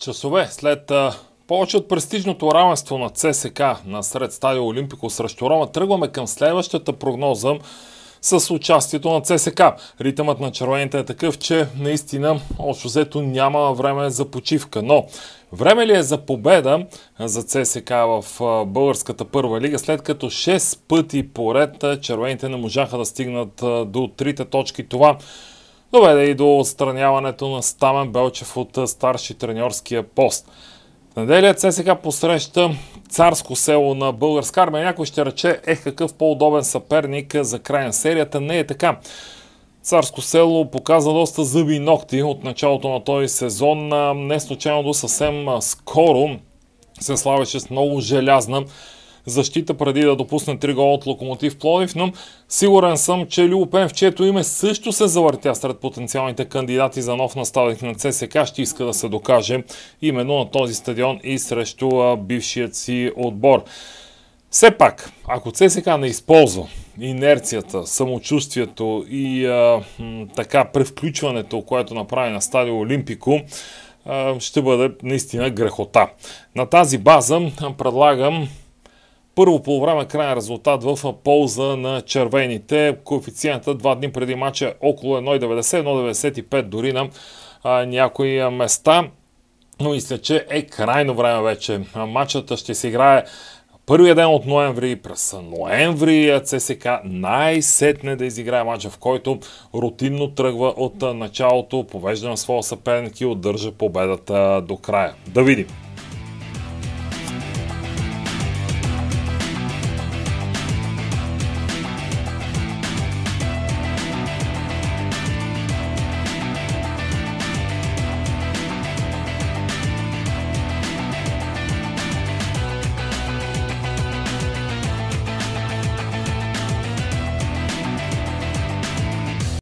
Часове след повече от престижното равенство на ЦСК на сред стадио Олимпико срещу Рома, тръгваме към следващата прогноза с участието на ЦСК. Ритъмът на червените е такъв, че наистина общо взето няма време за почивка. Но време ли е за победа за ЦСК в българската първа лига, след като 6 пъти поред червените не можаха да стигнат до трите точки? Това доведе и до отстраняването на Стамен Белчев от старши треньорския пост. В неделя ЦСК посреща царско село на българска армия. Някой ще рече, ех какъв по-удобен съперник за край на серията. Не е така. Царско село показа доста зъби и ногти от началото на този сезон. Не случайно до съвсем скоро се славеше с много желязна защита преди да допусне три гола от Локомотив Плодив, но сигурен съм, че Любопен, в чието име също се завъртя сред потенциалните кандидати за нов наставник на ЦСК, ще иска да се докаже именно на този стадион и срещу бившият си отбор. Все пак, ако ЦСК не използва инерцията, самочувствието и а, така превключването, което направи на стадио Олимпико, ще бъде наистина грехота. На тази база предлагам първо по време крайен резултат в полза на червените. Коефициента два дни преди матча е около 1,90, 1,95 дори на а, някои места. Но мисля, че е крайно време вече. Матчата ще се играе първия ден от ноември, през ноември ЦСК най-сетне да изиграе матча, в който рутинно тръгва от началото, повежда на своя съперник и удържа победата до края. Да видим!